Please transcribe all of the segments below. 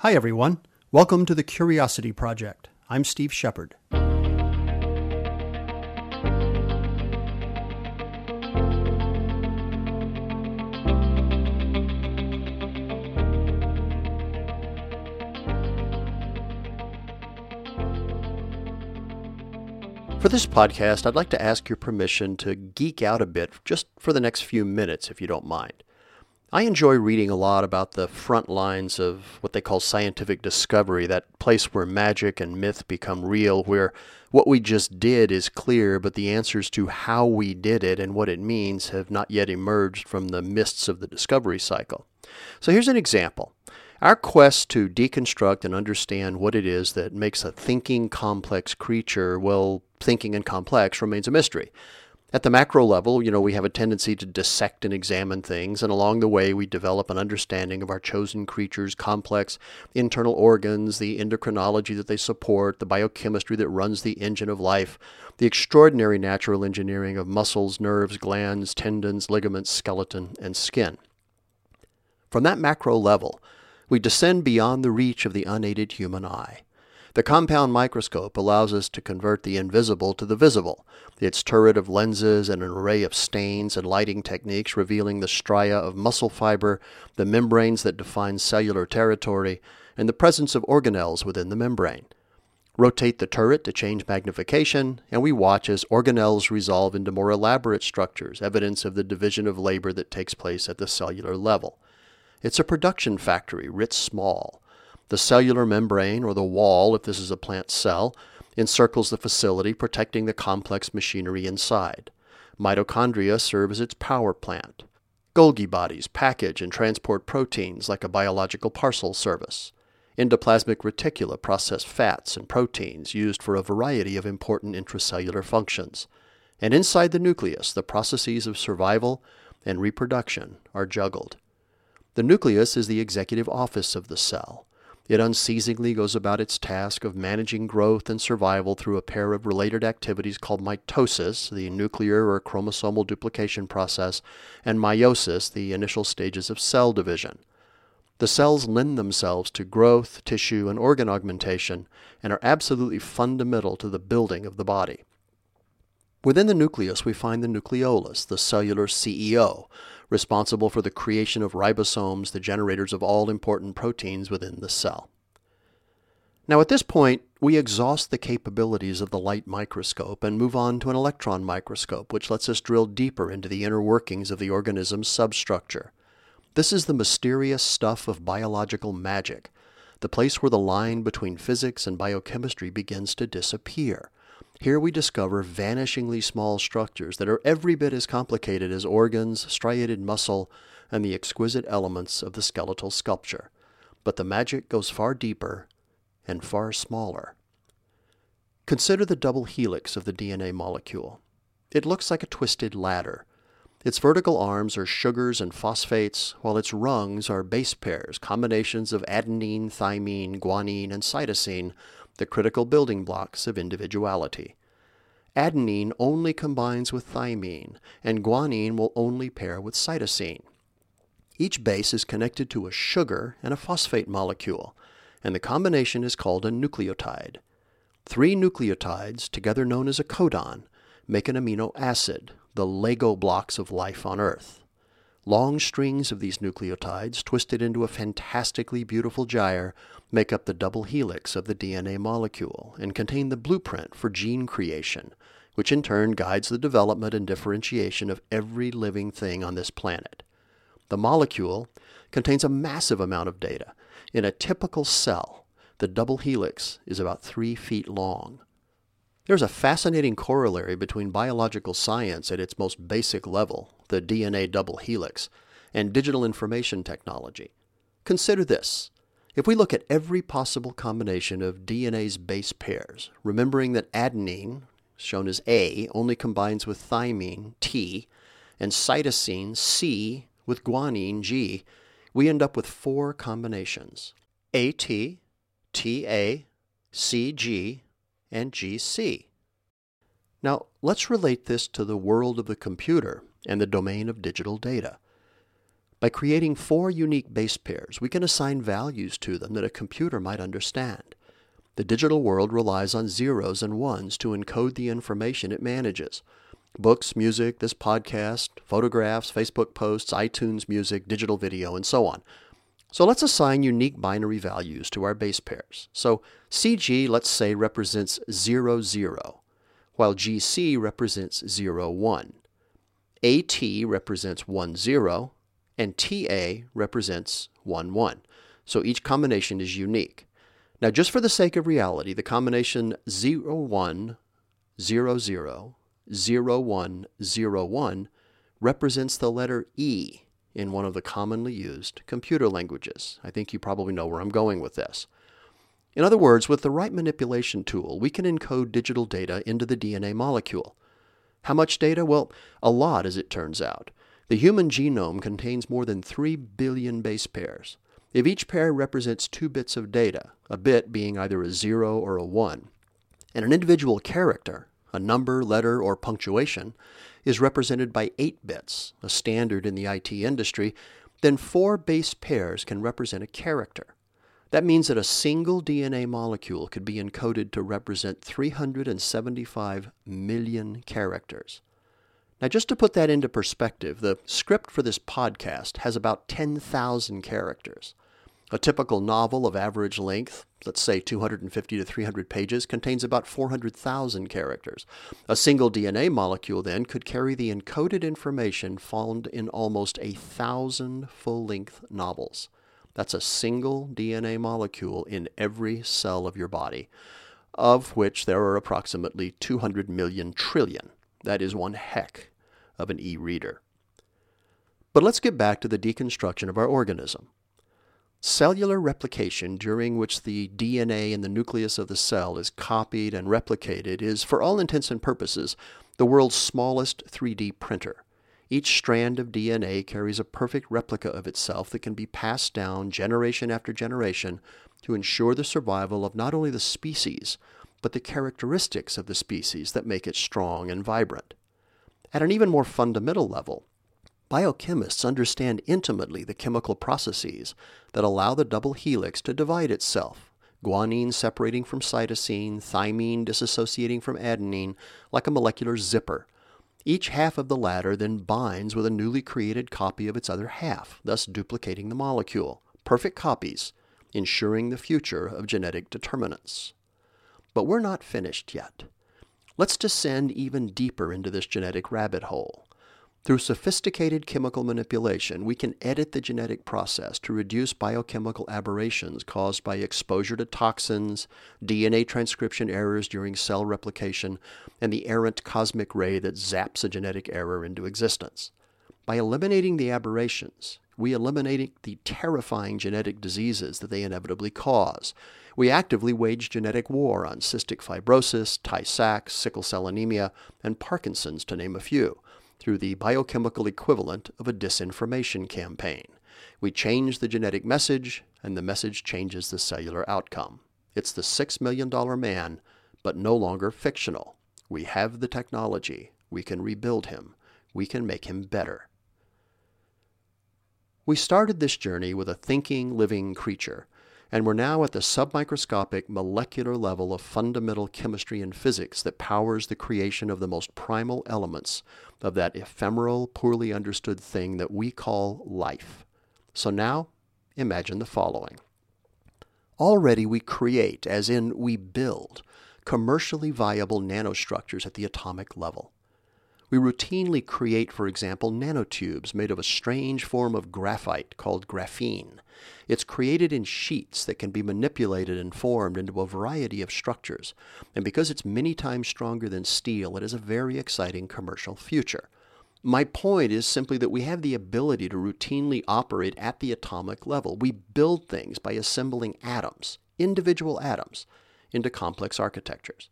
Hi, everyone. Welcome to the Curiosity Project. I'm Steve Shepard. For this podcast, I'd like to ask your permission to geek out a bit just for the next few minutes, if you don't mind. I enjoy reading a lot about the front lines of what they call scientific discovery, that place where magic and myth become real, where what we just did is clear, but the answers to how we did it and what it means have not yet emerged from the mists of the discovery cycle. So here's an example. Our quest to deconstruct and understand what it is that makes a thinking complex creature, well, thinking and complex remains a mystery. At the macro level, you know, we have a tendency to dissect and examine things, and along the way, we develop an understanding of our chosen creature's complex internal organs, the endocrinology that they support, the biochemistry that runs the engine of life, the extraordinary natural engineering of muscles, nerves, glands, tendons, ligaments, skeleton, and skin. From that macro level, we descend beyond the reach of the unaided human eye. The compound microscope allows us to convert the invisible to the visible, its turret of lenses and an array of stains and lighting techniques revealing the stria of muscle fiber, the membranes that define cellular territory, and the presence of organelles within the membrane. Rotate the turret to change magnification, and we watch as organelles resolve into more elaborate structures, evidence of the division of labor that takes place at the cellular level. It's a production factory writ small. The cellular membrane, or the wall if this is a plant cell, encircles the facility, protecting the complex machinery inside. Mitochondria serve as its power plant. Golgi bodies package and transport proteins like a biological parcel service. Endoplasmic reticula process fats and proteins used for a variety of important intracellular functions. And inside the nucleus, the processes of survival and reproduction are juggled. The nucleus is the executive office of the cell. It unceasingly goes about its task of managing growth and survival through a pair of related activities called mitosis, the nuclear or chromosomal duplication process, and meiosis, the initial stages of cell division. The cells lend themselves to growth, tissue, and organ augmentation and are absolutely fundamental to the building of the body. Within the nucleus, we find the nucleolus, the cellular CEO, responsible for the creation of ribosomes, the generators of all important proteins within the cell. Now, at this point, we exhaust the capabilities of the light microscope and move on to an electron microscope, which lets us drill deeper into the inner workings of the organism's substructure. This is the mysterious stuff of biological magic, the place where the line between physics and biochemistry begins to disappear. Here we discover vanishingly small structures that are every bit as complicated as organs, striated muscle, and the exquisite elements of the skeletal sculpture. But the magic goes far deeper and far smaller. Consider the double helix of the DNA molecule. It looks like a twisted ladder. Its vertical arms are sugars and phosphates, while its rungs are base pairs, combinations of adenine, thymine, guanine, and cytosine, the critical building blocks of individuality. Adenine only combines with thymine, and guanine will only pair with cytosine. Each base is connected to a sugar and a phosphate molecule, and the combination is called a nucleotide. Three nucleotides, together known as a codon, make an amino acid, the Lego blocks of life on Earth. Long strings of these nucleotides, twisted into a fantastically beautiful gyre, make up the double helix of the DNA molecule and contain the blueprint for gene creation, which in turn guides the development and differentiation of every living thing on this planet. The molecule contains a massive amount of data. In a typical cell, the double helix is about three feet long. There's a fascinating corollary between biological science at its most basic level, the DNA double helix, and digital information technology. Consider this. If we look at every possible combination of DNA's base pairs, remembering that adenine, shown as A, only combines with thymine, T, and cytosine, C, with guanine, G, we end up with four combinations AT, TA, CG, and GC. Now, let's relate this to the world of the computer and the domain of digital data. By creating four unique base pairs, we can assign values to them that a computer might understand. The digital world relies on zeros and ones to encode the information it manages. Books, music, this podcast, photographs, Facebook posts, iTunes music, digital video, and so on. So let's assign unique binary values to our base pairs. So CG, let's say, represents 0, 0, while GC represents 0, 1. AT represents 1, 0, and TA represents 1, 1. So each combination is unique. Now, just for the sake of reality, the combination 0, 1, 0, 0, 0, 1, 0, 1 represents the letter E in one of the commonly used computer languages. I think you probably know where I'm going with this. In other words, with the right manipulation tool, we can encode digital data into the DNA molecule. How much data? Well, a lot, as it turns out. The human genome contains more than 3 billion base pairs. If each pair represents two bits of data, a bit being either a 0 or a 1, and an individual character, a number, letter, or punctuation, is represented by 8 bits, a standard in the IT industry, then four base pairs can represent a character. That means that a single DNA molecule could be encoded to represent 375 million characters. Now, just to put that into perspective, the script for this podcast has about 10,000 characters. A typical novel of average length, let's say 250 to 300 pages, contains about 400,000 characters. A single DNA molecule, then, could carry the encoded information found in almost a thousand full length novels. That's a single DNA molecule in every cell of your body, of which there are approximately 200 million trillion. That is one heck of an e reader. But let's get back to the deconstruction of our organism. Cellular replication, during which the DNA in the nucleus of the cell is copied and replicated, is, for all intents and purposes, the world's smallest 3D printer. Each strand of DNA carries a perfect replica of itself that can be passed down generation after generation to ensure the survival of not only the species, but the characteristics of the species that make it strong and vibrant. At an even more fundamental level, Biochemists understand intimately the chemical processes that allow the double helix to divide itself, guanine separating from cytosine, thymine disassociating from adenine, like a molecular zipper. Each half of the latter then binds with a newly created copy of its other half, thus duplicating the molecule. Perfect copies, ensuring the future of genetic determinants. But we're not finished yet. Let's descend even deeper into this genetic rabbit hole. Through sophisticated chemical manipulation, we can edit the genetic process to reduce biochemical aberrations caused by exposure to toxins, DNA transcription errors during cell replication, and the errant cosmic ray that zaps a genetic error into existence. By eliminating the aberrations, we eliminate the terrifying genetic diseases that they inevitably cause. We actively wage genetic war on cystic fibrosis, Tay Sachs, sickle cell anemia, and Parkinson's, to name a few through the biochemical equivalent of a disinformation campaign. We change the genetic message, and the message changes the cellular outcome. It's the $6 million man, but no longer fictional. We have the technology. We can rebuild him. We can make him better. We started this journey with a thinking, living creature and we're now at the submicroscopic molecular level of fundamental chemistry and physics that powers the creation of the most primal elements of that ephemeral, poorly understood thing that we call life. So now, imagine the following. Already we create, as in we build, commercially viable nanostructures at the atomic level. We routinely create, for example, nanotubes made of a strange form of graphite called graphene. It's created in sheets that can be manipulated and formed into a variety of structures. And because it's many times stronger than steel, it has a very exciting commercial future. My point is simply that we have the ability to routinely operate at the atomic level. We build things by assembling atoms, individual atoms, into complex architectures.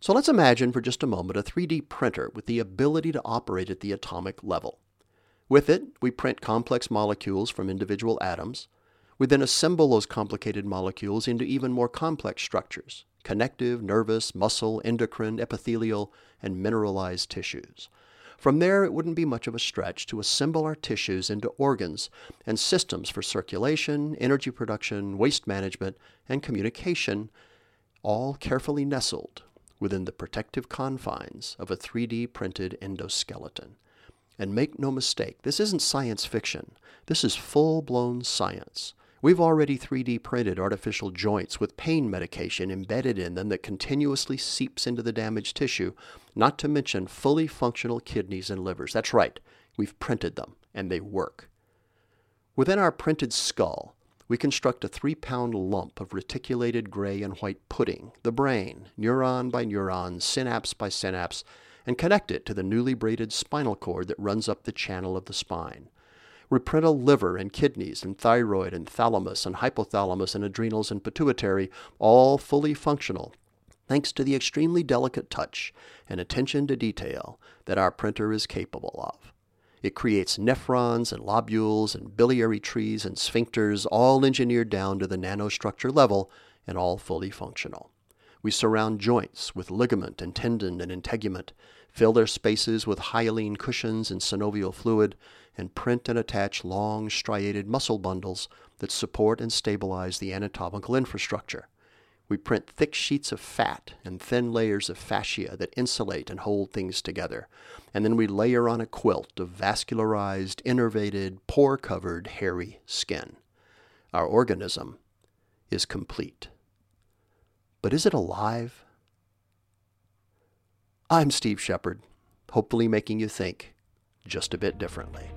So let's imagine for just a moment a 3D printer with the ability to operate at the atomic level. With it, we print complex molecules from individual atoms. We then assemble those complicated molecules into even more complex structures connective, nervous, muscle, endocrine, epithelial, and mineralized tissues. From there, it wouldn't be much of a stretch to assemble our tissues into organs and systems for circulation, energy production, waste management, and communication, all carefully nestled within the protective confines of a 3D printed endoskeleton. And make no mistake, this isn't science fiction. This is full blown science. We've already 3D printed artificial joints with pain medication embedded in them that continuously seeps into the damaged tissue, not to mention fully functional kidneys and livers. That's right, we've printed them, and they work. Within our printed skull, we construct a three pound lump of reticulated gray and white pudding, the brain, neuron by neuron, synapse by synapse, and connect it to the newly braided spinal cord that runs up the channel of the spine. We print a liver and kidneys and thyroid and thalamus and hypothalamus and adrenals and pituitary, all fully functional, thanks to the extremely delicate touch and attention to detail that our printer is capable of. It creates nephrons and lobules and biliary trees and sphincters, all engineered down to the nanostructure level and all fully functional. We surround joints with ligament and tendon and integument, fill their spaces with hyaline cushions and synovial fluid, and print and attach long striated muscle bundles that support and stabilize the anatomical infrastructure. We print thick sheets of fat and thin layers of fascia that insulate and hold things together. And then we layer on a quilt of vascularized, innervated, pore covered, hairy skin. Our organism is complete. But is it alive? I'm Steve Shepard, hopefully making you think just a bit differently.